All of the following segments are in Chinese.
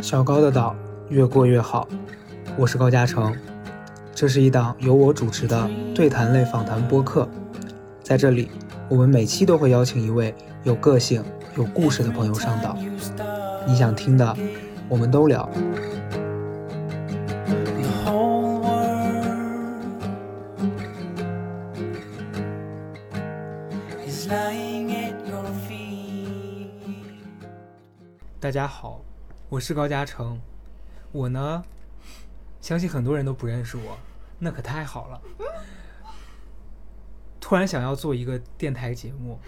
小高的岛越过越好，我是高嘉诚，这是一档由我主持的对谈类访谈播客，在这里，我们每期都会邀请一位有个性、有故事的朋友上岛，你想听的，我们都聊。The whole world is lying at your feet. 大家好，我是高嘉诚，我呢，相信很多人都不认识我，那可太好了。突然想要做一个电台节目，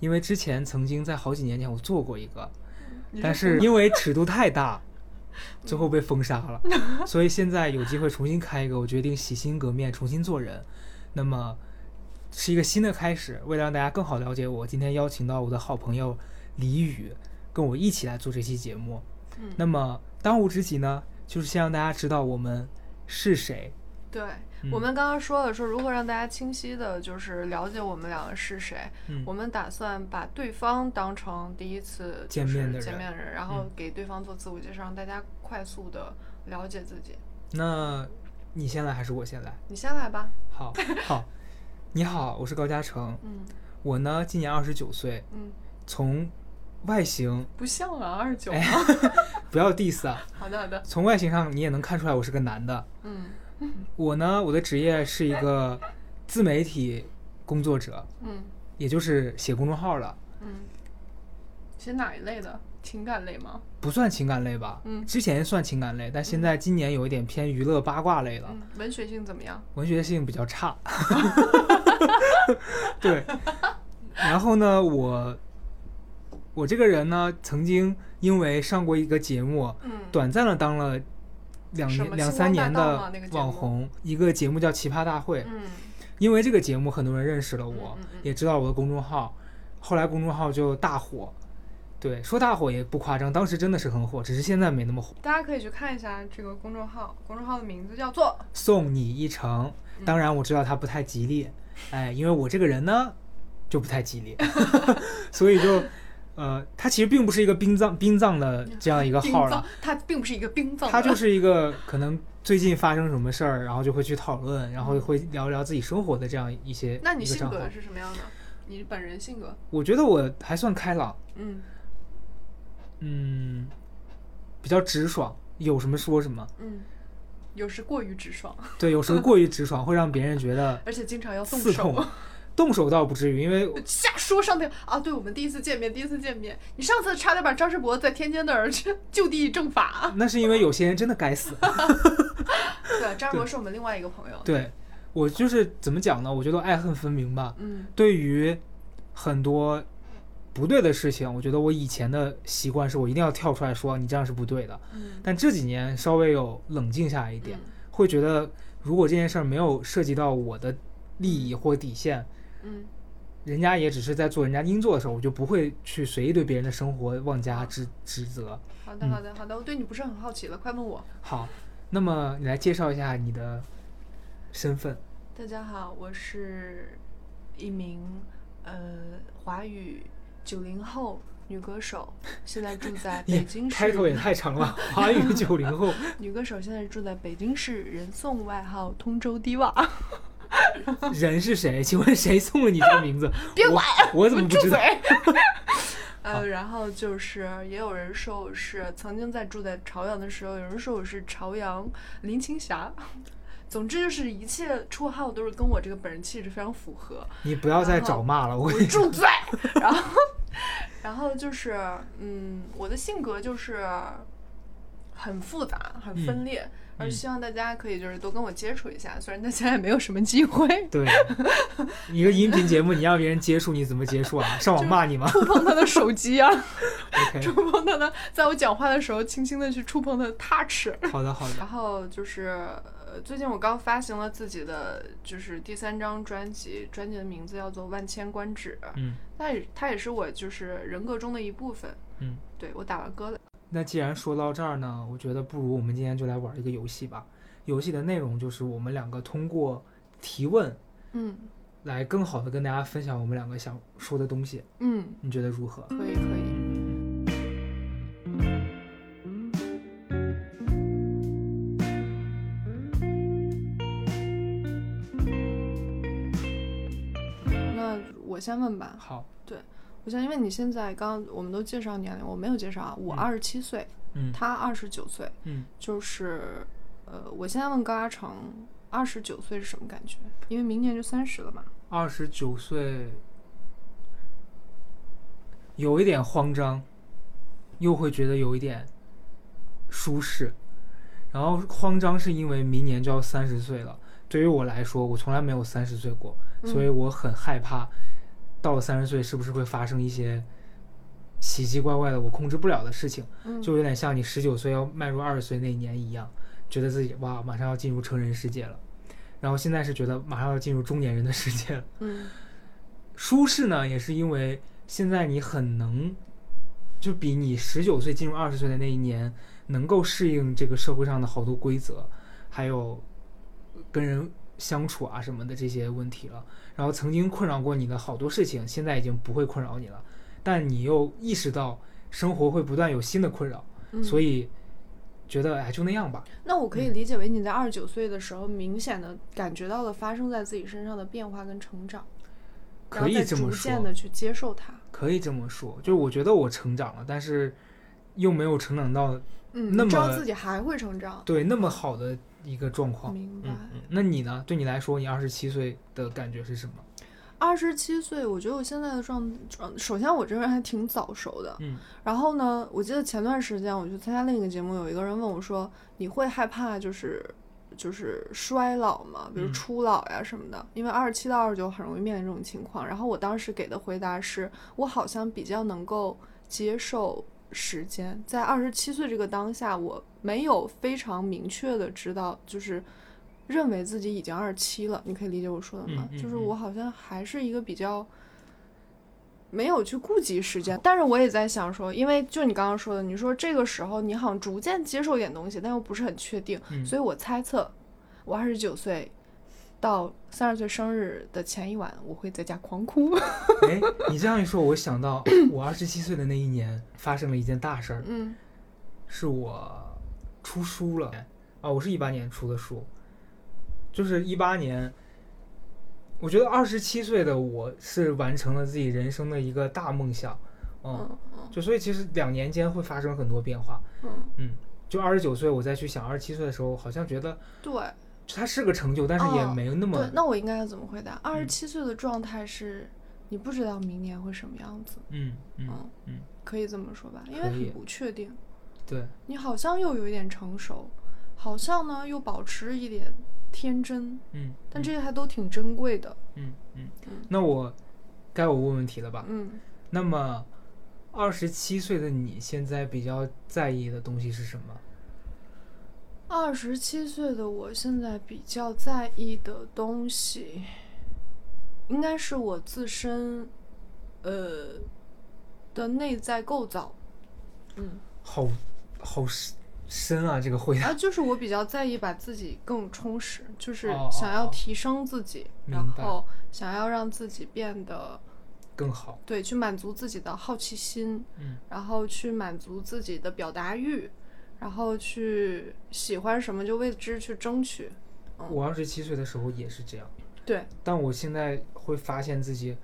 因为之前曾经在好几年前我做过一个，但是因为尺度太大，最后被封杀了，所以现在有机会重新开一个，我决定洗心革面，重新做人。那么是一个新的开始，为了让大家更好了解我，今天邀请到我的好朋友李宇，跟我一起来做这期节目。嗯那么当务之急呢，就是先让大家知道我们是谁。对、嗯我们刚刚说了，说如何让大家清晰的，就是了解我们两个是谁。嗯我们打算把对方当成第一次见面的人见面人，然后嗯给对方做自我介绍，让大家快速的了解自己。那你先来还是我先来？你先来吧。好，好，你好，我是高嘉诚，嗯我呢今年二十九岁，嗯，从外形不像啊，二十九。哎 不要 diss 啊，好的好的。从外形上你也能看出来我是个男的。嗯我呢，我的职业是一个自媒体工作者，嗯也就是写公众号了，嗯，写哪一类的？情感类吗？不算情感类吧？嗯之前算情感类，但现在今年有一点偏娱乐八卦类了。嗯，文学性怎么样？文学性比较差。对，然后呢，我我这个人呢，曾经因为上过一个节目，嗯，短暂的当了两年两三年的网红，一个节目叫《奇葩大会》。嗯因为这个节目，很多人认识了我，也知道我的公众号，后来公众号就大火。对，说大火也不夸张，当时真的是很火，只是现在没那么火。大家可以去看一下这个公众号，公众号的名字叫做送你一程。嗯当然我知道它不太吉利，哎，因为我这个人呢就不太吉利，所以就呃，它其实并不是一个殡葬殡葬的这样一个 号了，，葬它并不是一个冰葬的，它就是一个可能最近发生什么事儿，然后就会去讨论，然后会聊聊自己生活的这样一些嗯那你性格。是什么样的？你本人性格？我觉得我还算开朗，嗯嗯，比较直爽，有什么说什么。嗯，有时过于直爽，对，有时候过于直爽会让别人觉得 而且经常要动手。动手倒不至于，因为瞎说上天啊！对我们第一次见面，第一次见面，你上次差点把张世博在天津那儿就地正法。那是因为有些人真的该死。对，张世博是我们另外一个朋友。对我就是怎么讲呢？我觉得爱恨分明吧。嗯对于很多不对的事情，我觉得我以前的习惯是我一定要跳出来说你这样是不对的。嗯但这几年稍微有冷静下来一点，嗯会觉得如果这件事儿没有涉及到我的利益或底线，嗯人家也只是在做人家应做的事儿，我就不会去随意对别人的生活妄加指指责。好的好的好的，我对你不是很好奇了，快问我。好，那么你来介绍一下你的身份。大家好，我是一名呃华语九零后女歌手，现在住在 北京市。开头也太长了，华语九零后。女歌手现在住在北京市，人送外号“通州低洼 人是谁？请问谁送了你这个名字？别管我怎么不知道？住嘴。呃，然后就是也有人说我是曾经在住在朝阳的时候，有人说我是朝阳林青霞。总之就是一切绰号都是跟我这个本人气质非常符合。你不要再找骂了，我住嘴！然后，然后就是，嗯，我的性格就是很复杂、很分裂，而嗯希望大家可以就是多跟我接触一下，虽然大家也没有什么机会 对，一个音频节目，你让别人接触，你怎么接触啊？上网骂你吗 触碰他的手机啊，？OK，触碰他的，在我讲话的时候，轻轻的去触碰他的 touch。好的好的然，后就是，呃，最近我刚发行了自己的就是第三张专辑，专辑的名字叫做《万千观止》。嗯那也它也是我就是人格中的一部分。嗯。对我打完歌了。那既然说到这儿呢，我觉得不如我们今天就来玩一个游戏吧。游戏的内容就是我们两个通过提问，嗯，来更好的跟大家分享我们两个想说的东西。嗯，你觉得如何？可以，可以。那我先问吧。好。对。我想，因为你现在刚刚我们都介绍年龄，我没有介绍啊，我嗯二十七岁，嗯他二十九岁，嗯，就是呃，我现在问高嘉诚，二十九岁是什么感觉？因为明年就三十了嘛。二十九岁，有一点慌张，又会觉得有一点舒适。然后慌张是因为明年就要三十岁了，对于我来说，我从来没有三十岁过，所以我很害怕，到了三十岁是不是会发生一些奇奇怪怪的我控制不了的事情，嗯就有点像你十九岁要迈入二十岁那一年一样，觉得自己哇马上要进入成人世界了，然后现在是觉得马上要进入中年人的世界了。嗯 舒适呢，也是因为现在你很能，就比你十九岁进入二十岁的那一年，能够适应这个社会上的好多规则，还有跟人相处啊什么的这些问题了。然后曾经困扰过你的好多事情，现在已经不会困扰你了，但你又意识到生活会不断有新的困扰，嗯，所以觉得哎就那样吧。那我可以理解为你在二十九岁的时候，明显的感觉到了发生在自己身上的变化跟成长，然可以这么说渐，的去接受它。可以这么说，就是我觉得我成长了，但是又没有成长到嗯，那么知道么自己还会成长。对那么好的一个状况。明白。嗯嗯，那你呢？对你来说，你二十七岁的感觉是什么？二十七岁，我觉得我现在的状状，首先我这个人还挺早熟的。嗯然后呢，我记得前段时间我去参加另一个节目，有一个人问我说：“你会害怕就是就是衰老吗？比如嗯初老呀什么的？因为二十七到二十九很容易面临这种情况。”然后我当时给的回答是我好像比较能够接受时间，在二十七岁这个当下，我没有非常明确的知道就是。认为自己已经二十七了，你可以理解我说的吗？嗯嗯嗯就是我好像还是一个比较没有去顾及时间，但是我也在想说，因为就你刚刚说的，你说这个时候你好像逐渐接受一点东西，但又不是很确定，嗯所以我猜测，我二十九岁到三十岁生日的前一晚，我会在家狂哭。哎，你这样一说，我想到 我二十七岁的那一年发生了一件大事儿，嗯是我出书了啊！我是一八年出的书，就是一八年。我觉得二十七岁的我是完成了自己人生的一个大梦想，嗯，就所以其实两年间会发生很多变化，嗯，嗯，就二十九岁我再去想二十七岁的时候，好像觉得对它是个成就，但是也哦没有那么、对，那我应该要怎么回答？二十嗯七岁的状态是，你不知道明年会什么样子，嗯嗯嗯嗯，可以这么说吧，因为很不确定。对，你好像又有一点成熟，好像呢又保持一点天真，嗯，但这些还都挺珍贵的。嗯嗯嗯，那我该我问问题了吧？嗯，那么二十七岁的你现在比较在意的东西是什么？二十七岁的我现在比较在意的东西，应该是我自身，呃的内在构造。嗯，好好深深啊，这个回答啊，。就是我比较在意把自己更充实，就是哦想要提升自己，然后想要让自己变得更好。对，去满足自己的好奇心，嗯，然后去满足自己的表达欲，然后去喜欢什么就为之去争取。我二十七岁的时候也是这样，对，但我现在会发现自己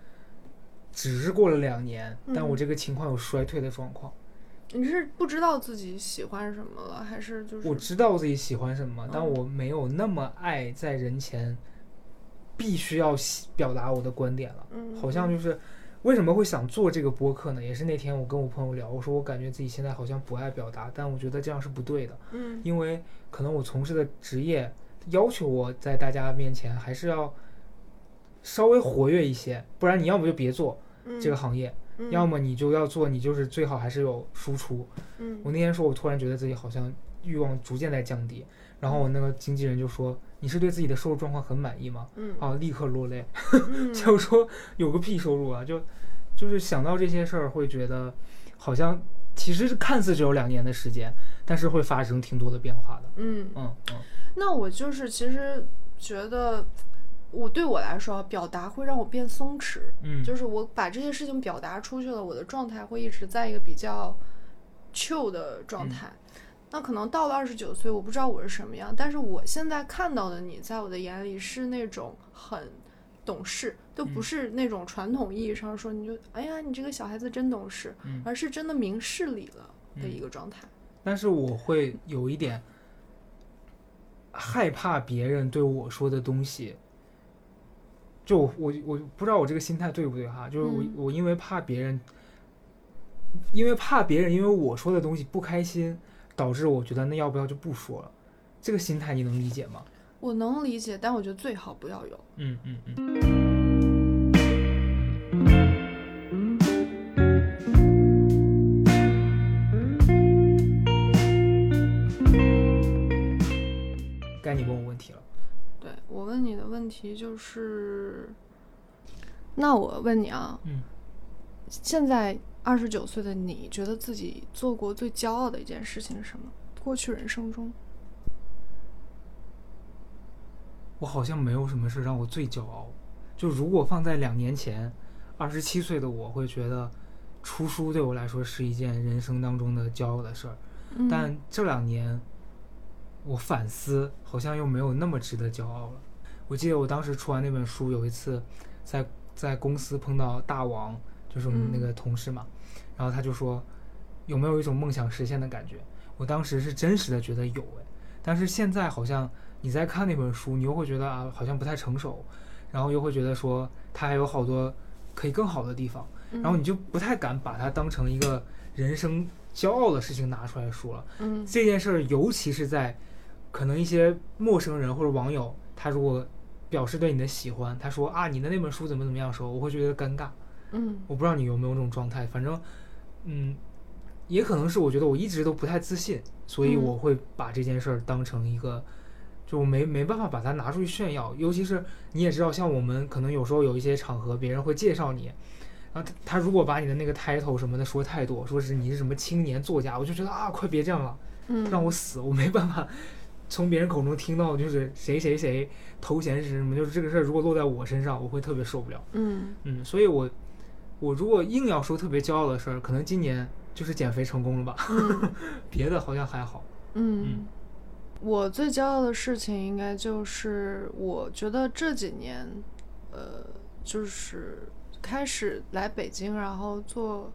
只是过了两年，但我嗯这个情况有衰退的状况。你是不知道自己喜欢什么了，还是就是我知道自己喜欢什么，但嗯我没有那么爱在人前必须要表达我的观点了。嗯，好像就是为什么会想做这个播客呢？也是那天我跟我朋友聊，我说我感觉自己现在好像不爱表达，但我觉得这样是不对的，嗯因为可能我从事的职业要求我在大家面前还是要稍微活跃一些，不然你要么就别做嗯这个行业，嗯要么你就要做，你就是最好还是有输出。嗯我那天说，我突然觉得自己好像欲望逐渐在降低，然后我那个经纪人就说：“你是对自己的收入状况很满意吗？”嗯啊，立刻落泪。嗯 就说有个屁收入啊，就就是想到这些事儿，会觉得好像其实是看似只有两年的时间，但是会发生挺多的变化的。嗯，嗯嗯那我就是其实觉得。我对我来说，表达会让我变松弛，嗯，就是我把这些事情表达出去了，我的状态会一直在一个比较 chill 的嗯状态。那可能到了二十九岁，我不知道我是什么样，但是我现在看到的你，在我的眼里是那种很懂事，都不嗯。是那种传统意义上说你就哎呀你这个小孩子真懂事，嗯。而是真的明事理了的嗯。一个状态。但是我会有一点害怕别人对我说的东西，就我我我不知道我这个心态对不对哈，就是我、嗯。我因为怕别人，因为怕别人因为我说的东西不开心，导致我觉得那要不要就不说了，这个心态你能理解吗？我能理解，但我觉得最好不要有。嗯嗯嗯。该你问我问题了。对我问你的问题就是，那我问你啊，嗯，现在二十九岁的你，觉得自己做过最骄傲的一件事情是什么？过去人生中，我好像没有什么事让我最骄傲。就如果放在两年前，二十七岁的我会觉得出书对我来说是一件人生当中的骄傲的事儿。嗯但这两年，我反思，好像又没有那么值得骄傲了。我记得我当时出完那本书，有一次在在公司碰到大王，就是我们那个同事嘛，然后他就说有没有一种梦想实现的感觉？我当时是真实的觉得有哎，但是现在好像你在看那本书，你又会觉得啊，好像不太成熟，然后又会觉得说它还有好多可以更好的地方，然后你就不太敢把它当成一个人生骄傲的事情拿出来说了。嗯这件事儿，尤其是在可能一些陌生人或者网友，他如果表示对你的喜欢，他说啊你的那本书怎么怎么样的时候，我会觉得尴尬。嗯我不知道你有没有这种状态，反正，嗯，也可能是我觉得我一直都不太自信，所以嗯我会把这件事儿当成一个，就我没没办法把它拿出去炫耀。尤其是你也知道，像我们可能有时候有一些场合，别人会介绍你，然后他他如果把你的那个 title 什么的说太多，说是你是什么青年作家，我就觉得啊，快别这样了，嗯，让我死，我没办法。从别人口中听到就是谁谁谁头衔是什么，就是这个事儿如果落在我身上，我会特别受不了。嗯嗯，所以我我如果硬要说特别骄傲的事儿，可能今年就是减肥成功了吧，嗯 别的好像还好。嗯，我最骄傲的事情应该就是，我觉得这几年，呃，就是开始来北京，然后做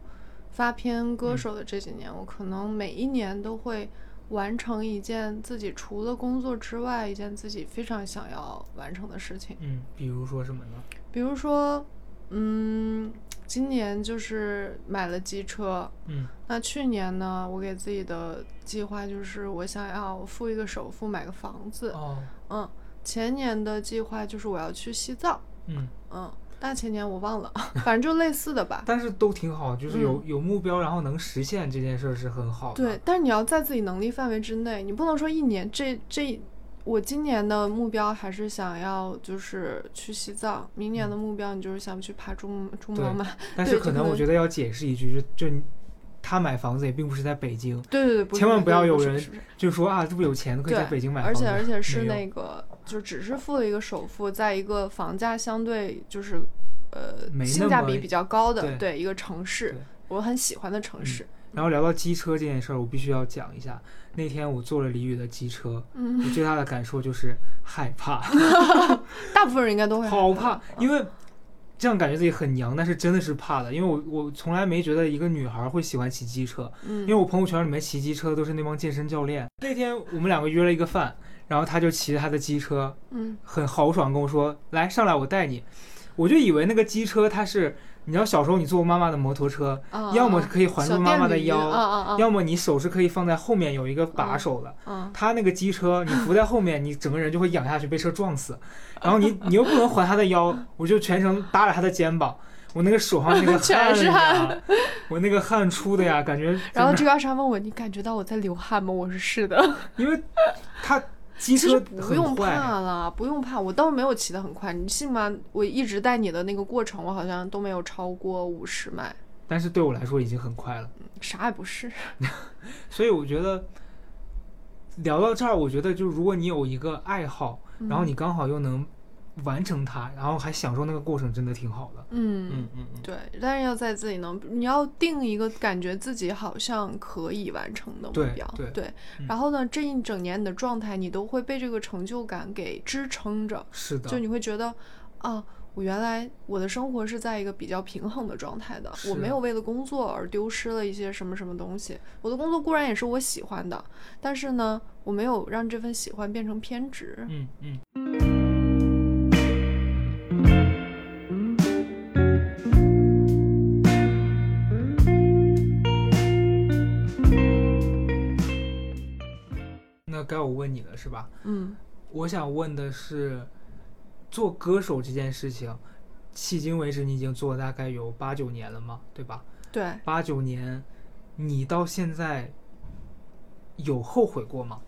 发片歌嗯手的这几年，我可能每一年都会完成一件自己除了工作之外一件自己非常想要完成的事情。嗯，比如说什么呢？比如说，嗯，今年就是买了机车，嗯那去年呢，我给自己的计划就是我想要付一个首付买个房子。哦，嗯，前年的计划就是我要去西藏。嗯，嗯，大前年我忘了，反正就类似的吧。但是都挺好，就是有、有目标，然后能实现这件事儿是很好的。对，，但是你要在自己能力范围之内，你不能说一年这这。我今年的目标还是想要就是去西藏，明年的目标你就是想去爬珠穆珠穆对朗玛。但是可能能我觉得要解释一句，就就他买房子也并不是在北京，对对对，不千万不要有人就说啊，这不有钱可以在北京买房子，而且而且是那个，就只是付了一个首付，在一个房价相对就是呃性价比比较高的对一个城市，我很喜欢的城市。然后聊到机车这件事儿，我必须要讲一下。那天我坐了李宇的机车，嗯，我最大的感受就是害怕 大部分人应该都会好怕怕，，因为这样感觉自己很娘，但是真的是怕的。因为我我从来没觉得一个女孩会喜欢骑机车，嗯，因为我朋友圈里面骑机车都是那帮健身教练。那天我们两个约了一个饭，然后他就骑着他的机车，嗯很豪爽跟我说：“来上来，我带你。”我就以为那个机车它是，你知道小时候你坐过妈妈的摩托车，啊，要么是可以环住妈妈的腰，要么你手是可以放在后面有一个把手的。嗯他那个机车，你扶在后面，你整个人就会仰下去被车撞死，然后你你又不能环他的腰，我就全程搭着他的肩膀，我那个手上那个 全是汗，我那个汗出的呀，感觉。然后这个阿莎问我，你感觉到我在流汗吗？我说是的。因为他机其实车不用，怕了，不用怕，我倒是没有骑得很快，你信吗？我一直带你的那个过程，我好像都没有超过五十迈，但是对我来说已经很快了。啥也不是。所以我觉得聊到这儿，我觉得就如果你有一个爱好，然后你刚好又能完成它，然后还享受那个过程，真的挺好的。嗯嗯嗯嗯，对，但是要在自己能，你要定一个感觉自己好像可以完成的目对标，对嗯然后呢，这一整年你的状态，你都会被这个成就感给支撑着，是的，就你会觉得，啊，我原来我的生活是在一个比较平衡的状态的，我没有为了工作而丢失了一些什么什么东西。我的工作固然也是我喜欢的，但是呢，我没有让这份喜欢变成偏执。嗯嗯。那该我问你了，是吧？嗯我想问的是，做歌手这件事情，迄今为止你已经做了大概有八九年了嘛，对吧？对，八九年，你到现在有后悔过吗？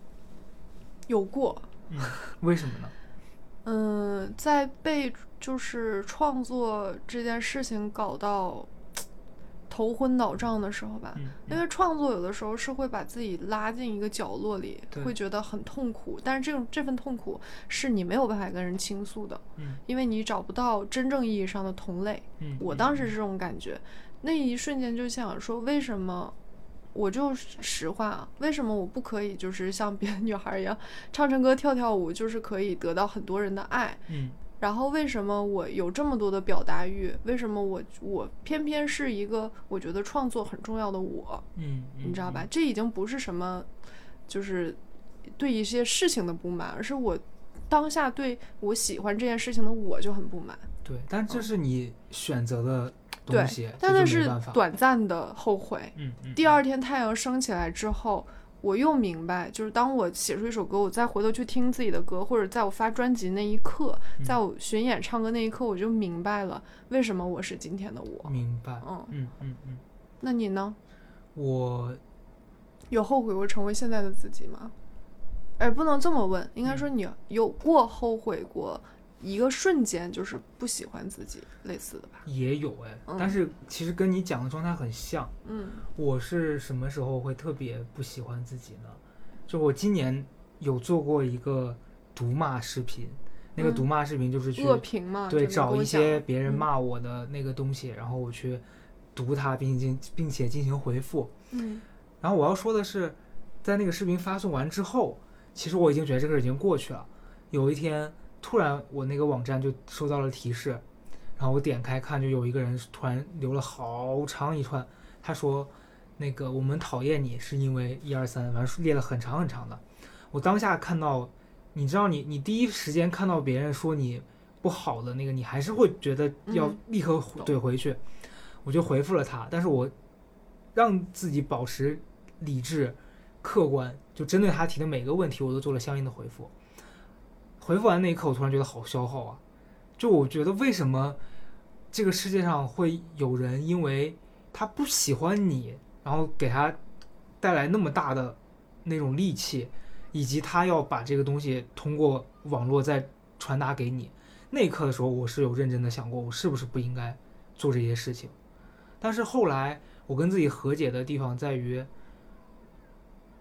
有过。嗯，为什么呢？嗯，在被就是创作这件事情搞到头昏脑胀的时候吧，嗯，因为创作有的时候是会把自己拉进一个角落里，会觉得很痛苦。但是这种这份痛苦是你没有办法跟人倾诉的，嗯因为你找不到真正意义上的同类。嗯，我当时是这种感觉，那一瞬间就想说，为什么？我就实话啊，为什么我不可以就是像别的女孩一样唱唱歌、跳跳舞，就是可以得到很多人的爱？嗯然后为什么我有这么多的表达欲？为什么我我偏偏是一个我觉得创作很重要的我？嗯，嗯你知道吧？？这已经不是什么，就是对一些事情的不满，而是我当下对我喜欢这件事情的我就很不满。嗯对，但这是你选择的对东西，这但那是。短暂的后悔。嗯嗯，第二天太阳升起来之后，我又明白，就是当我写出一首歌，我再回头去听自己的歌，或者在我发专辑那一刻，嗯在我巡演唱歌那一刻，我就明白了为什么我是今天的我。明白。嗯，嗯嗯嗯，那你呢？我有后悔过成为现在的自己吗？哎，不能这么问，应该说你有过后悔过一个瞬间，就是不喜欢自己，类似的吧？也有哎，嗯但是其实跟你讲的状态很像。嗯我是什么时候会特别不喜欢自己呢？就我今年有做过一个毒骂视频，那个嗯毒骂视频就是去恶评嘛，对找一些别人嗯骂我的那个东西，然后我去读它，并进并且进行回复。嗯然后我要说的是，在那个视频发送完之后，其实我已经觉得这个已经过去了。有一天，突然我那个网站就收到了提示，然后我点开看，就有一个人突然留了好长一串，他说：“那个我们讨厌你是因为一二三，反正列了很长很长的。”我当下看到，你知道你你第一时间看到别人说你不好的那个，你还是会觉得要嗯立刻怼回去，我就回复了他，但是我让自己保持理智、客观，就针对他提的每个问题，我都做了相应的回复。回复完那一刻，我突然觉得好消耗啊！就我觉得为什么这个世界上会有人因为他不喜欢你，然后给他带来那么大的那种戾气，以及他要把这个东西通过网络再传达给你。那一刻的时候，我是有认真的想过，我是不是不应该做这些事情。但是后来，我跟自己和解的地方在于，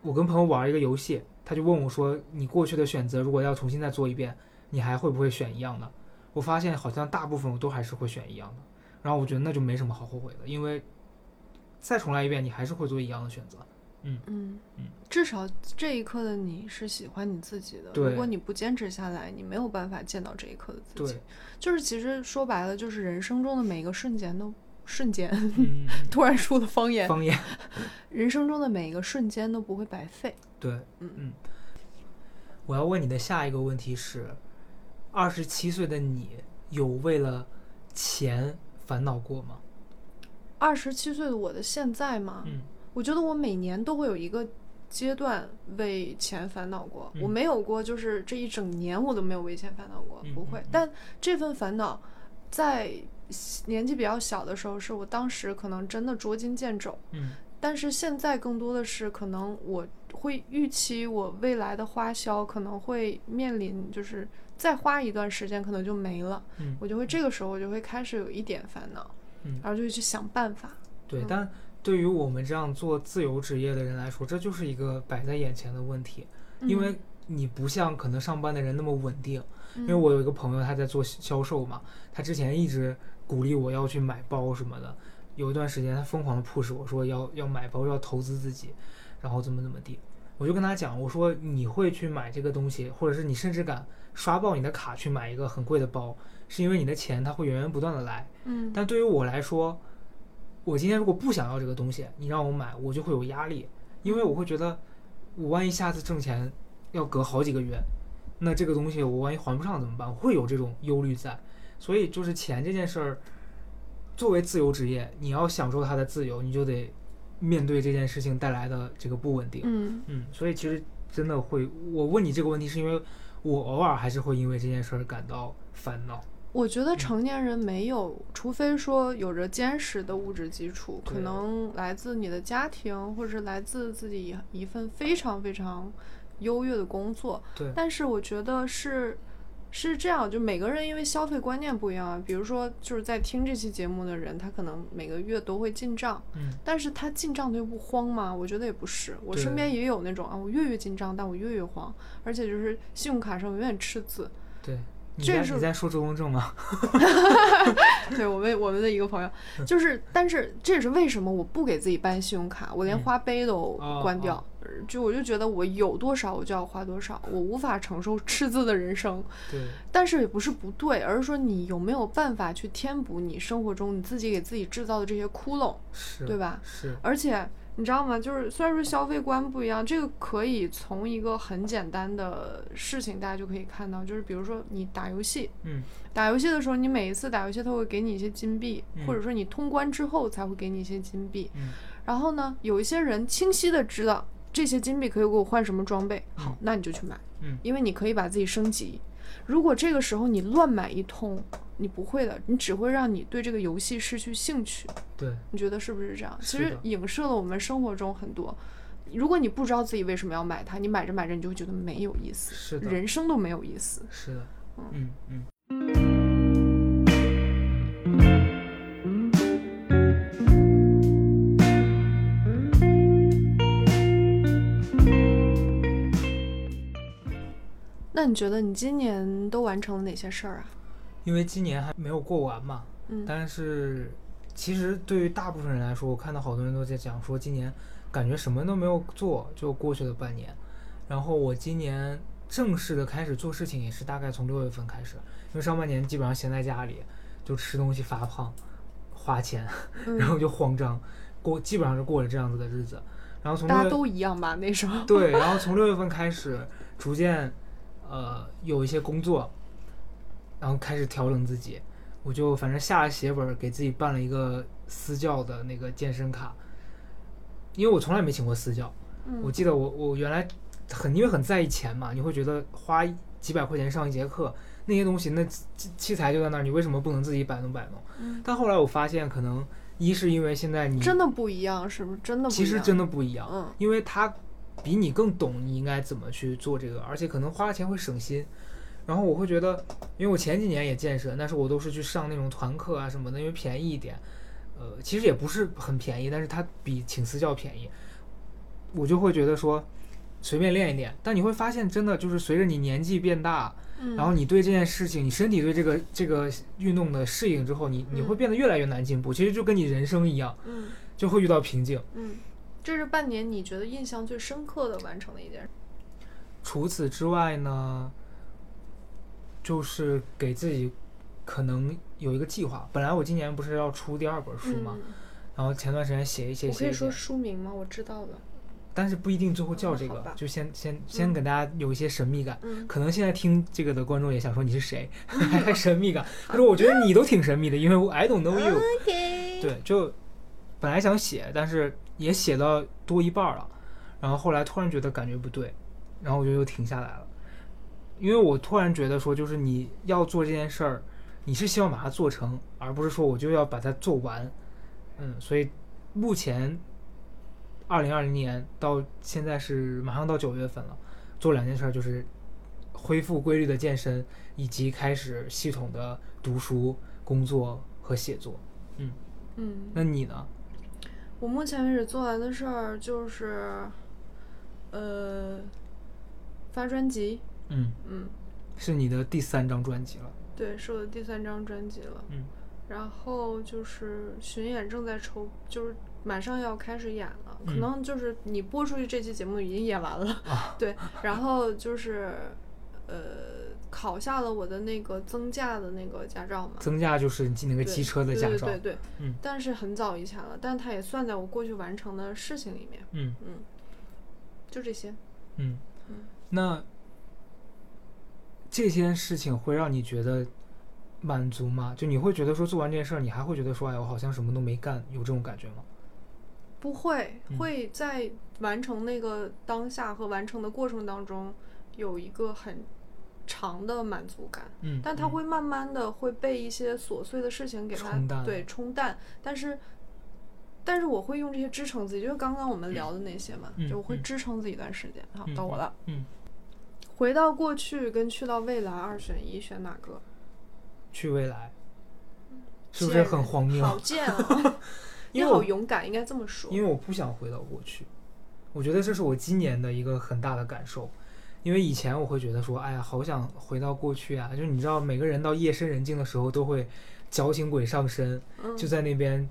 我跟朋友玩一个游戏，他就问我说：“你过去的选择如果要重新再做一遍，你还会不会选一样的？”我发现好像大部分我都还是会选一样的。然后我觉得那就没什么好后悔的，因为再重来一遍，你还是会做一样的选择。嗯嗯嗯至少这一刻的你是喜欢你自己的。对如果你不坚持下来，你没有办法见到这一刻的自己对。，就是其实说白了，就是人生中的每一个瞬间都瞬间，嗯，突然说的方言，方 言，人生中的每一个瞬间都不会白费。对，嗯嗯。我要问你的下一个问题是：二十七岁的你有为了钱烦恼过吗？二十七岁的我的现在吗，嗯我觉得我每年都会有一个阶段为钱烦恼过，嗯我没有过就是这一整年我都没有为钱烦恼过，嗯不会。但这份烦恼在年纪比较小的时候，是我当时可能真的捉襟见肘，嗯但是现在更多的是可能我会预期我未来的花销可能会面临就是再花一段时间可能就没了，嗯我就会这个时候我就会开始有一点烦恼，嗯然后就会去想办法。对，嗯但对于我们这样做自由职业的人来说，这就是一个摆在眼前的问题，因为你不像可能上班的人那么稳定。因因为我有一个朋友，他在做销售嘛，他之前一直鼓励我要去买包什么的，有一段时间他疯狂的 push 我说要要买包，要投资自己，然后怎么怎么地，我就跟他讲，我说你会去买这个东西，或者是你甚至敢刷爆你的卡去买一个很贵的包，是因为你的钱它会源源不断的来。嗯但对于我来说，我今天如果不想要这个东西，你让我买，我就会有压力，因为我会觉得，我万一下次挣钱要隔好几个月，那这个东西我万一还不上怎么办？会有这种忧虑在。所以就是钱这件事儿，作为自由职业，你要享受它的自由，你就得面对这件事情带来的这个不稳定。嗯嗯，所以其实真的会，我问你这个问题，是因为我偶尔还是会因为这件事儿感到烦恼。我觉得成年人没有，除非说有着坚实的物质基础，可能来自你的家庭，或者是来自自己一份非常非常优越的工作。对，但是我觉得是是这样，就每个人因为消费观念不一样啊。比如说，就是在听这期节目的人，他可能每个月都会进账，嗯，但是他进账他又不慌吗？我觉得也不是。我身边也有那种啊，我月月进账，但我月月慌，而且就是信用卡上永远赤字。对。你这是你在说周公正吗？对我们我们的一个朋友，嗯就是，但是这也是为什么我不给自己办信用卡，我连嗯花呗都哦关掉。哦就我就觉得我有多少我就要花多少，我无法承受 赤字的人生。对，但是也不是不对，而是说你有没有办法去填补你生活中你自己给自己制造的这些窟窿，是，对吧？是，而且你知道吗？就是虽然说消费观不一样，这个可以从一个很简单的事情大家就可以看到，就是比如说你打游戏，嗯，打游戏的时候，你每一次打游戏，它会给你一些金币，嗯或者说你通关之后才会给你一些金币。嗯然后呢，有一些人清晰的知道这些金币可以给我换什么装备，好嗯，那你就去买，嗯因为你可以把自己升级。如果这个时候你乱买一通，你不会的，你只会让你对这个游戏失去兴趣。对，你觉得是不是这样？其实影射了我们生活中很多。如果你不知道自己为什么要买它，你买着买着你就会觉得没有意思，是的人生都没有意思。是的，嗯嗯。那你觉得你今年都完成了哪些事儿啊？因为今年还没有过完嘛，嗯但是其实对于大部分人来说，我看到好多人都在讲说，今年感觉什么都没有做就过去了半年。然后我今年正式的开始做事情也是大概从六月份开始，因为上半年基本上闲在家里，就吃东西发胖，花钱，嗯然后就慌张，过基本上是过了这样子的日子。然后从大家都一样吧？那时候，对，然后从六月份开始，逐渐呃有一些工作，然后开始调整自己。我就反正下了血本儿，给自己办了一个私教的那个健身卡，因为我从来没请过私教。嗯我记得我我原来很因为很在意钱嘛，你会觉得花几百块钱上一节课，那些东西那器器材就在那儿，你为什么不能自己摆弄摆弄？嗯但后来我发现，可能一是因为现在你真的不一样，是不是？真的不一样。其实真的不一样，嗯因为他比你更懂你应该怎么去做这个，而且可能花了钱会省心。然后我会觉得，因为我前几年也健身，但是我都是去上那种团课啊什么的，因为便宜一点。呃，其实也不是很便宜，但是它比请私教便宜。我就会觉得说，随便练一练。但你会发现，真的就是随着你年纪变大，嗯然后你对这件事情，你身体对这个这个运动的适应之后，你你会嗯变得越来越难进步。其实就跟你人生一样，嗯就会遇到瓶颈。嗯，这是半年你觉得印象最深刻的完成的一件事。除此之外呢，就是给自己可能有一个计划。本来我今年不是要出第二本书嘛，嗯，然后前段时间写一写我可以说书名吗？我知道了。但是不一定最后叫这个哦，就先先先给大家有一些神秘感。嗯可能现在听这个的观众也想说你是谁，还 神秘感。他说我觉得你都挺神秘的，因为我 I don't know you。对，就本来想写，但是也写到多一半儿了，然后后来突然觉得感觉不对，然后我就又停下来了，因为我突然觉得说，就是你要做这件事儿，你是希望把它做成，而不是说我就要把它做完，嗯，所以目前二零二零年到现在是马上到九月份了，做两件事儿就是恢复规律的健身，以及开始系统的读书、工作和写作。嗯嗯，那你呢？我目前为止做完的事儿就是，呃，发专辑。嗯，嗯，是你的第三张专辑了。对，是我的第三张专辑了。嗯，然后就是巡演正在筹，就是马上要开始演了，可嗯能就是你播出去这期节目已经演完了。啊对，然后就是呃，考下了我的那个增驾的那个驾照嘛。增驾就是你那个机车的驾照，对对对对，嗯但是很早以前了，但它也算在我过去完成的事情里面。嗯嗯，就这些。嗯嗯，那这些事情会让你觉得满足吗？就你会觉得说做完这件事儿，你还会觉得说，哎，我好像什么都没干，有这种感觉吗？不会，嗯会在完成那个当下和完成的过程当中有一个很长的满足感，嗯，嗯但它会慢慢的会被一些琐碎的事情给它冲对冲淡，但是。但是我会用这些支撑自己，就是刚刚我们聊的那些嘛，嗯就我会嗯支撑自己一段时间。好，嗯到我了。嗯，回到过去跟去到未来，二选一，选哪个？去未来，是不是很荒谬？好贱啊！你好勇敢，应该这么说。因为我不想回到过去，我觉得这是我今年的一个很大的感受。因为以前我会觉得说，哎呀，好想回到过去啊！就是你知道，每个人到夜深人静的时候都会矫情鬼上身，嗯就在那边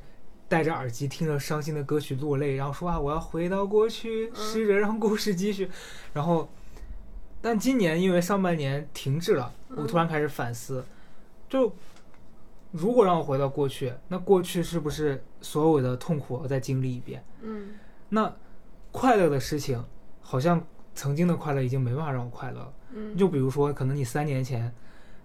戴着耳机听着伤心的歌曲落泪，然后说啊，我要回到过去，试着让故事继续。然后，但今年因为上半年停滞了，我突然开始反思，就如果让我回到过去，那过去是不是所有的痛苦我再经历一遍？嗯那快乐的事情，好像曾经的快乐已经没办法让我快乐了。嗯，就比如说，可能你三年前，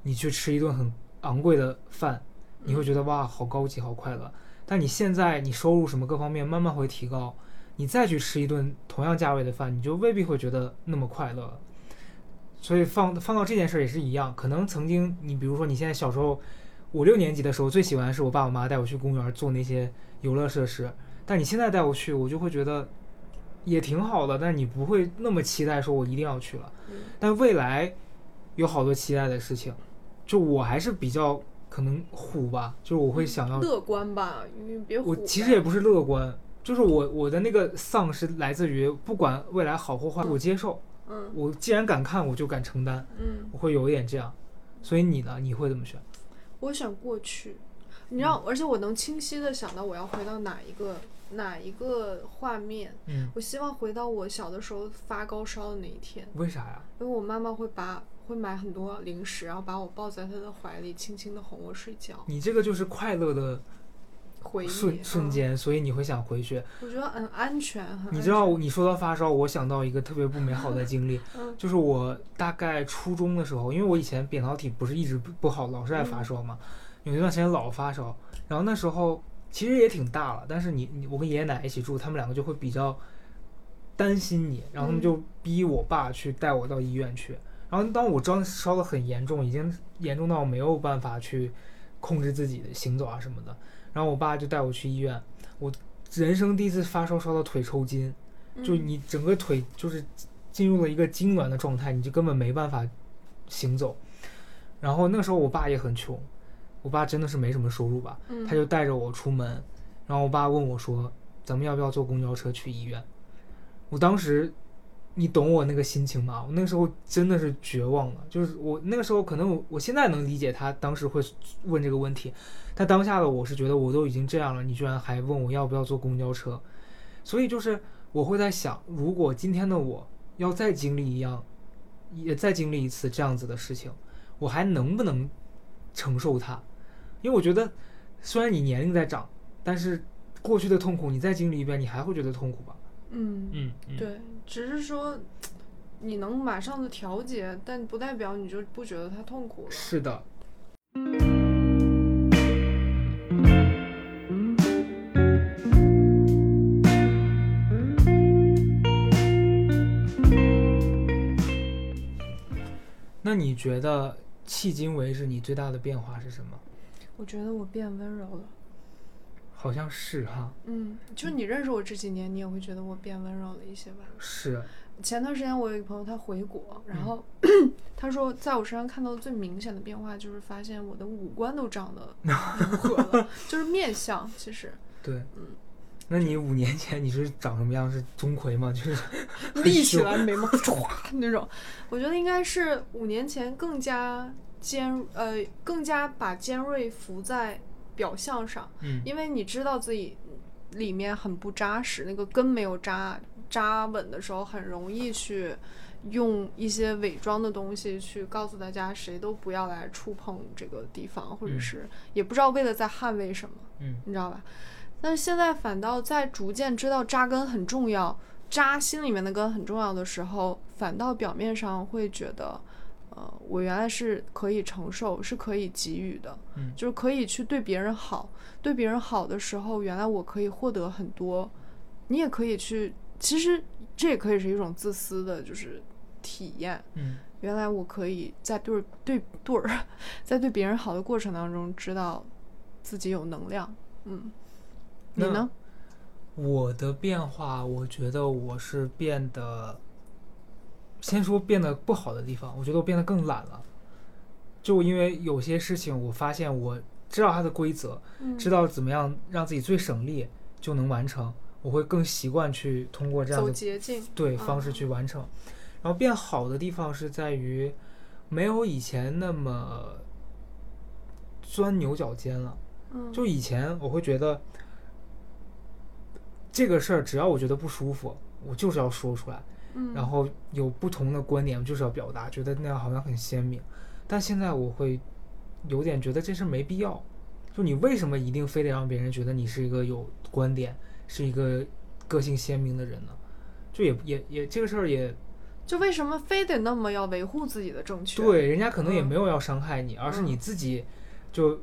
你去吃一顿很昂贵的饭，你会觉得哇，好高级，好快乐。但你现在你收入什么各方面慢慢会提高，你再去吃一顿同样价位的饭，你就未必会觉得那么快乐。所以放放到这件事儿也是一样，可能曾经你比如说你现在小时候五六年级的时候，最喜欢的是我爸我妈带我去公园做那些游乐设施，但你现在带我去，我就会觉得也挺好的，但是你不会那么期待说我一定要去了。嗯但未来有好多期待的事情，就我还是比较可能虎吧，就是我会想要，乐观吧，你别我。其实也不是乐观，就是我我的那个丧是来自于不管未来好或坏，我接受，嗯我既然敢看，我就敢承担，嗯，我会有一点这样。所以你呢？你会怎么选？我选过去，你知道，而且我能清晰的想到我要回到哪一个哪一个画面。嗯，我希望回到我小的时候发高烧的那一天，为啥呀？因为我妈妈会把会买很多零食，然后把我抱在她的怀里，轻轻的哄我睡觉。你这个就是快乐的回忆瞬瞬、嗯间，所以你会想回去。我觉得很安全。很安你知道，你说到发烧，我想到一个特别不美好的经历，嗯就是我大概初中的时候，因为我以前扁桃体不是一直不不好，老是爱发烧嘛，有一段时间老发烧，然后那时候其实也挺大了，但是你你我跟爷爷奶奶一起住，他们两个就会比较担心你，然后他们就逼我爸去带我到医院去，然后当我烧烧的很严重，已经严重到没有办法去控制自己的行走啊什么的，然后我爸就带我去医院，我人生第一次发烧烧到腿抽筋。就嗯你整个腿就是进入了一个痉挛的状态，你就根本没办法行走。然后那时候我爸也很穷，我爸真的是没什么收入吧，嗯他就带着我出门，然后我爸问我说：“咱们要不要坐公交车去医院？”我当时，你懂我那个心情吗？我那个时候真的是绝望了，就是我那个时候可能我我现在能理解他当时会问这个问题，但当下的我是觉得我都已经这样了，你居然还问我要不要坐公交车，所以就是我会在想，如果今天的我要再经历一样，也再经历一次这样子的事情，我还能不能承受它？因为我觉得，虽然你年龄在长，但是过去的痛苦你再经历一遍，你还会觉得痛苦吧？嗯，嗯，嗯，对，只是说你能马上的调节，但不代表你就不觉得它痛苦了。是的。那你觉得迄今为止你最大的变化是什么？我觉得我变温柔了。好像是哈，嗯，就你认识我这几年，你也会觉得我变温柔了一些吧。是，前段时间我有一个朋友，他回国，然后、他说，在我身上看到的最明显的变化就是发现我的五官都长得 融合了，就是面相。其实 对，嗯那你五年前你是长什么样？是钟馗吗？就是立起来眉毛 唰那种，我觉得应该是五年前更加尖呃更加把尖锐浮在表象上，嗯。因为你知道自己里面很不扎实，那个根没有扎扎稳的时候，很容易去用一些伪装的东西去告诉大家，谁都不要来触碰这个地方，或者嗯。是也不知道为了在捍卫什么，嗯。你知道吧？但是现在反倒在逐渐知道扎根很重要，扎心里面的根很重要的时候，反倒表面上会觉得，呃，我原来是可以承受，是可以给予的，嗯就是可以去对别人好。对别人好的时候，原来我可以获得很多，你也可以去，其实这也可以是一种自私的，就是体验。嗯原来我可以在对儿对对儿，在对别人好的过程当中，知道自己有能量。嗯，你呢？我的变化，我觉得我是变得，先说变得不好的地方，我觉得我变得更懒了。就因为有些事情，我发现我知道它的规则，嗯知道怎么样让自己最省力就能完成，我会更习惯去通过这样走的捷径。对方式啊去完成。然后变好的地方是在于，没有以前那么钻牛角尖了。嗯，就以前我会觉得这个事儿，只要我觉得不舒服，我就是要说出来，嗯，然后有不同的观点，就是要表达，觉得那样好像很鲜明。但现在我会有点觉得这事儿没必要。就你为什么一定非得让别人觉得你是一个有观点、是一个个性鲜明的人呢？就也也也这个事儿也就为什么非得那么要维护自己的正确？，对，人家可能也嗯没有要伤害你，而是嗯你自己就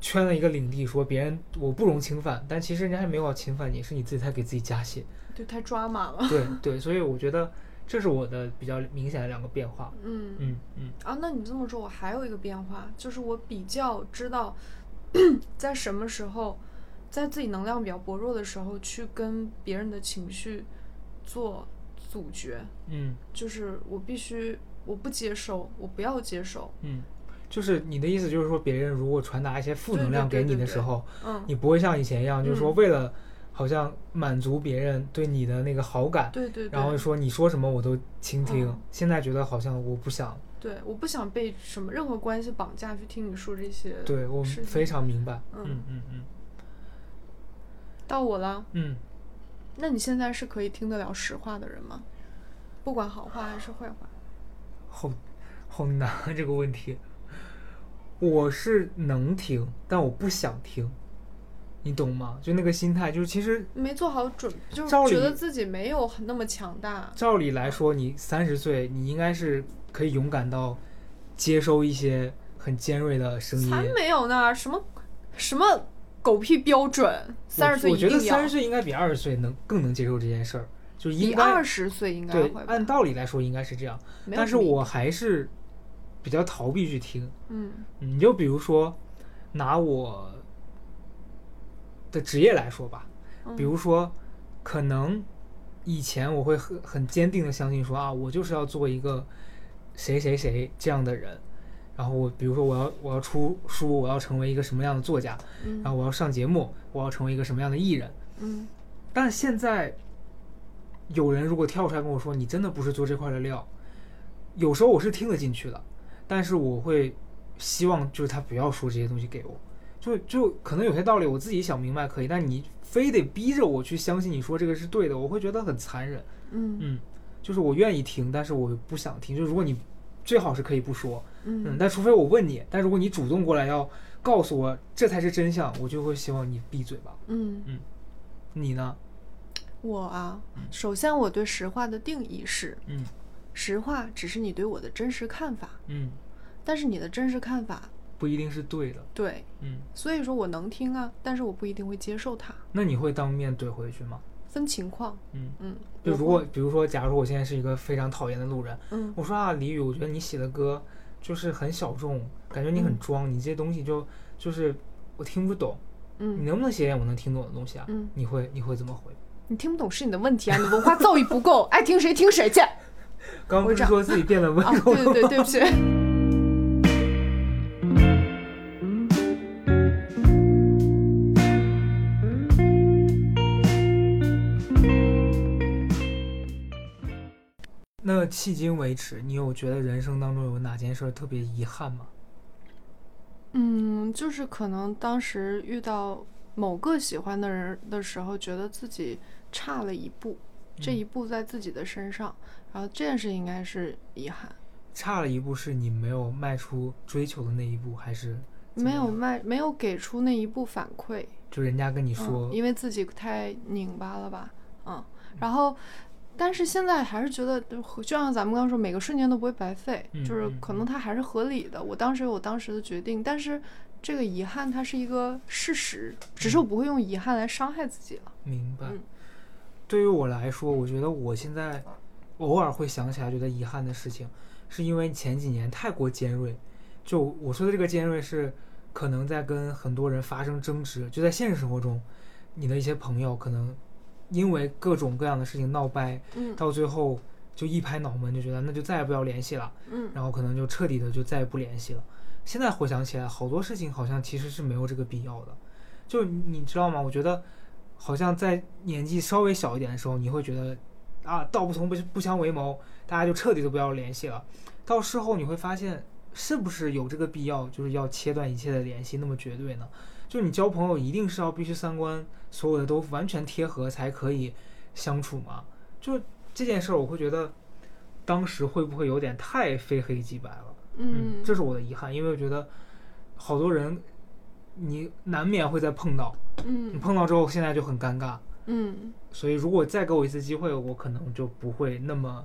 圈了一个领地，说别人我不容侵犯，但其实人家还没有要侵犯你，是你自己在给自己加戏。就太抓马了。对对，所以我觉得这是我的比较明显的两个变化。嗯嗯嗯啊，那你这么说，我还有一个变化，就是我比较知道 在什么时候，在自己能量比较薄弱的时候，去跟别人的情绪做阻绝，嗯就是我必须，我不接受，我不要接受。嗯，就是你的意思就是说，别人如果传达一些负对对能量给你对对对的时候，嗯，你不会像以前一样，就是说嗯为了好像满足别人对你的那个好感，对对对，然后说你说什么我都倾听。嗯现在觉得好像我不想，对，我不想被什么任何关系绑架去听你说这些。对我非常明白。嗯嗯嗯嗯到我了，嗯。那你现在是可以听得了实话的人吗？不管好话还是坏话。好好难啊这个问题。我是能听，但我不想听，你懂吗？就那个心态，就是其实没做好准，就觉得自己没有很那么强大。照理来说，你三十岁，你应该是可以勇敢到接收一些很尖锐的声音。才没有呢，什么什么狗屁标准，三十岁我觉得三十岁应该比二十岁能更能接受这件事儿，就比应该二十岁应该对会吧，按道理来说应该是这样，但是我还是比较逃避去听。嗯你就比如说，拿我的职业来说吧，嗯。比如说，可能以前我会很很坚定的相信说啊，我就是要做一个谁谁谁这样的人，然后我比如说我要我要出书，我要成为一个什么样的作家，然后嗯我要上节目，我要成为一个什么样的艺人。嗯。但现在有人如果跳出来跟我说你真的不是做这块的料，有时候我是听得进去的，但是我会希望就是他不要说这些东西给我，就就可能有些道理我自己想明白可以，但你非得逼着我去相信你说这个是对的，我会觉得很残忍。嗯嗯，就是我愿意听，但是我不想听。就如果你最好是可以不说，嗯，嗯但除非我问你，但如果你主动过来要告诉我这才是真相，我就会希望你闭嘴吧。嗯，你呢？我啊，首先我对实话的定义是，嗯实话只是你对我的真实看法，嗯，但是你的真实看法不一定是对的。对，嗯，所以说我能听啊，但是我不一定会接受它，那你会当面怼回去吗？分情况。嗯，嗯，就如果比如说，假如说我现在是一个非常讨厌的路人，嗯我说啊，李宇，我觉得你写的歌就是很小众，感觉你很嗯装，你这些东西就就是我听不懂，嗯你嗯，能不能写点我能听懂的东西啊？嗯你会你会怎么回？你听不懂是你的问题啊，你文化造诣不够，爱听谁听谁去。刚刚不是说自己变得温啊，柔了吗？对对对，对不起。迄今为止，你有觉得人生当中有哪件事儿特别遗憾吗？嗯，就是可能当时遇到某个喜欢的人的时候，觉得自己差了一步。这嗯一步在自己的身上，然后这件事应该是遗憾，差了一步是你没有迈出追求的那一步，还是没有迈没有给出那一步反馈，就人家跟你嗯说，因为自己太拧巴了吧，嗯，然后。但是现在还是觉得，就就像咱们刚刚说，每个瞬间都不会白费，嗯就是嗯可能它还是合理的。我当时有我当时的决定，但是这个遗憾它是一个事实，只是我不会用遗憾来伤害自己了。明白嗯。对于我来说，我觉得我现在偶尔会想起来觉得遗憾的事情，是因为前几年太过尖锐。就我说的这个尖锐是，可能在跟很多人发生争执，就在现实生活中，你的一些朋友可能因为各种各样的事情闹掰，嗯到最后就一拍脑门，就觉得那就再也不要联系了，嗯然后可能就彻底的就再也不联系了。现在回想起来，好多事情好像其实是没有这个必要的。就你你知道吗？我觉得好像在年纪稍微小一点的时候，你会觉得啊，道不同不不相为谋，大家就彻底的不要联系了。到事后你会发现，是不是有这个必要，就是要切断一切的联系那么绝对呢？就你交朋友一定是要必须三观所有的都完全贴合才可以相处吗？就这件事儿，我会觉得当时会不会有点太非黑即白了？嗯，这是我的遗憾，因为我觉得好多人你难免会再碰到，嗯你嗯碰到之后现在就很尴尬，嗯所以如果再给我一次机会，我可能就不会那么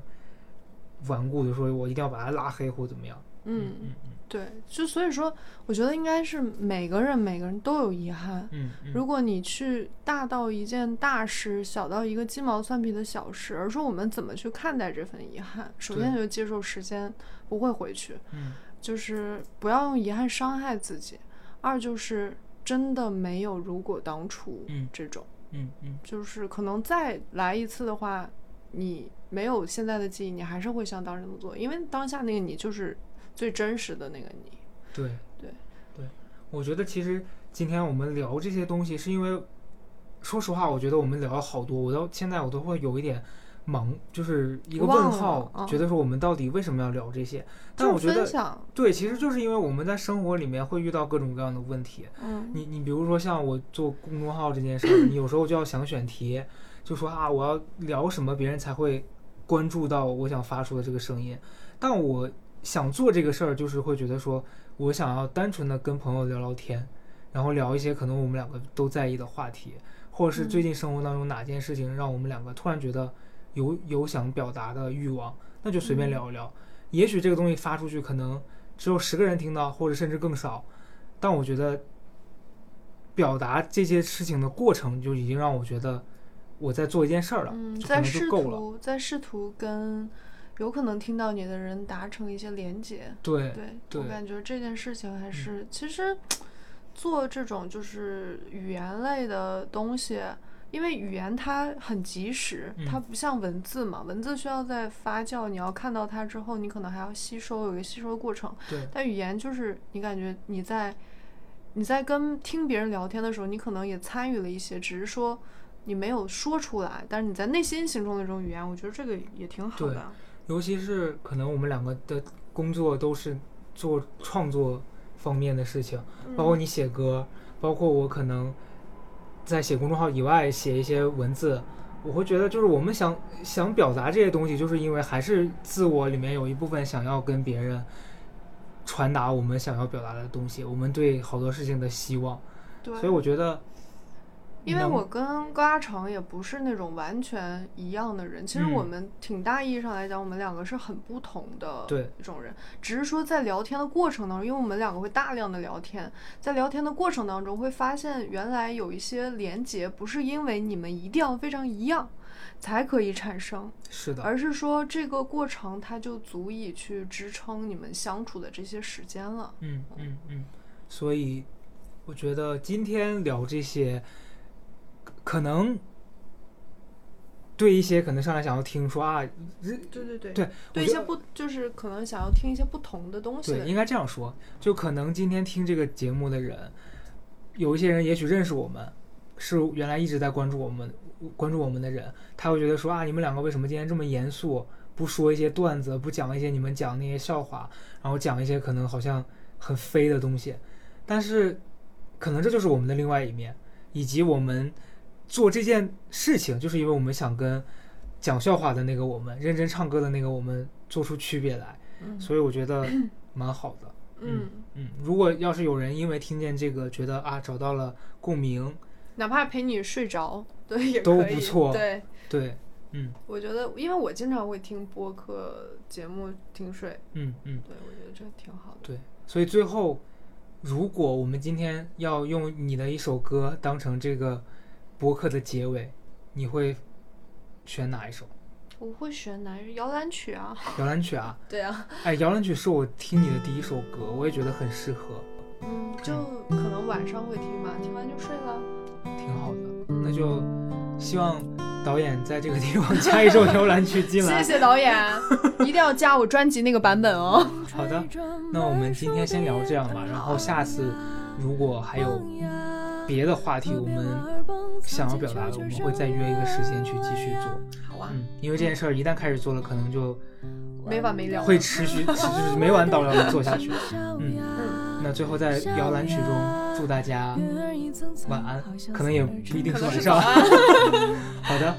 顽固的说我一定要把他拉黑或怎么样。嗯，嗯对，就所以说，我觉得应该是每个人每个人都有遗憾。嗯嗯。如果你去大到一件大事，小到一个鸡毛蒜皮的小事，而说我们怎么去看待这份遗憾，首先就接受时间不会回去，嗯。就是不要用遗憾伤害自己；二就是真的没有如果当初嗯这种，嗯嗯。就是可能再来一次的话，你没有现在的记忆，你还是会像当时那么做，因为当下那个你就是最真实的那个你。对对对，我觉得其实今天我们聊这些东西，是因为说实话，我觉得我们聊了好多，我到现在我都会有一点懵，就是一个问号，嗯觉得说我们到底为什么要聊这些？但我觉得，对，其实就是因为我们在生活里面会遇到各种各样的问题。嗯你你比如说像我做公众号这件事儿，你有时候就要想选题，就说啊我要聊什么，别人才会关注到我想发出的这个声音。但我想做这个事儿，就是会觉得说我想要单纯的跟朋友聊聊天，然后聊一些可能我们两个都在意的话题，或者是最近生活当中哪件事情让我们两个突然觉得有有想表达的欲望，那就随便嗯聊一聊。也许这个东西发出去可能只有十个人听到，或者甚至更少，但我觉得表达这些事情的过程就已经让我觉得我在做一件事儿了，嗯，就在试。图在试图跟有可能听到你的人达成一些连接。对，对我感觉这件事情还是、其实做这种就是语言类的东西。因为语言它很及时，它嗯不像文字嘛，文字需要在发酵，你要看到它之后，你可能还要吸收，有一个吸收的过程。对，但语言就是你感觉你在你在跟听别人聊天的时候，你可能也参与了一些，只是说你没有说出来，但是你在内心形成的这种语言，我觉得这个也挺好的。尤其是可能我们两个的工作都是做创作方面的事情，包括你写歌，包括我可能在写公众号以外写一些文字，我会觉得就是我们想想表达这些东西，就是因为还是自我里面有一部分想要跟别人传达我们想要表达的东西，我们对好多事情的希望，对，所以我觉得能因为我跟高嘉成也不是那种完全一样的人，其实嗯我们挺大意义上来讲，我们两个是很不同的对一种人，只是说在聊天的过程当中，因为我们两个会大量的聊天，在聊天的过程当中会发现原来有一些连结不是因为你们一定要非常一样才可以产生，是的，而是说这个过程它就足以去支撑你们相处的这些时间了。嗯嗯嗯，所以我觉得今天聊这些，可能对一些可能上来想要听说啊，对对对。对对一些不就是可能想要听一些不同的东西的对，应该这样说，就可能今天听这个节目的人，有一些人也许认识我们，是原来一直在关注我们关注我们的人，他会觉得说啊，你们两个为什么今天这么严肃，不说一些段子，不讲一些你们讲那些笑话，然后讲一些可能好像很飞的东西，但是可能这就是我们的另外一面，以及我们做这件事情，就是因为我们想跟讲笑话的那个我们，认真唱歌的那个我们做出区别来，嗯。所以我觉得 蛮好的。嗯，嗯，如果要是有人因为听见这个觉得啊找到了共鸣，哪怕陪你睡着，对，也都不错。对，对，嗯。我觉得，因为我经常会听播客节目听睡，嗯嗯，对我觉得这挺好的。对，所以最后，如果我们今天要用你的一首歌当成这个播客的结尾，你会选哪一首？我会选哪一摇篮曲啊？摇篮曲啊？对啊，哎，摇篮曲是我听你的第一首歌，我也觉得很适合，嗯，就可能晚上会听吧，听完就睡了。挺好的。那就希望导演在这个地方加一首摇篮曲进来。谢谢导演，一定要加我专辑那个版本哦。好的，那我们今天先聊这样吧，然后下次如果还有别的话题我们想要表达的，我们会再约一个时间去继续做。好啊，嗯，因为这件事儿一旦开始做了，可能就没完没了。会持续，持就是没完没了的做下去。嗯，那最后在摇篮曲中祝大家晚安，可能也不一定是晚上。好的，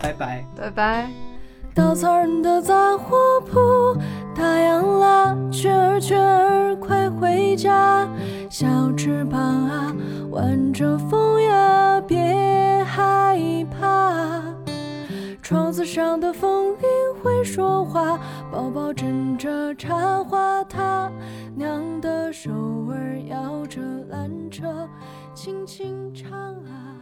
拜拜。拜拜。稻草人的杂货铺，太阳啦，雀儿雀儿快回家，小翅膀啊，挽着风呀，别害怕。窗子上的风铃会说话，宝宝枕着茶花他，娘的手儿摇着缆车，轻轻唱啊。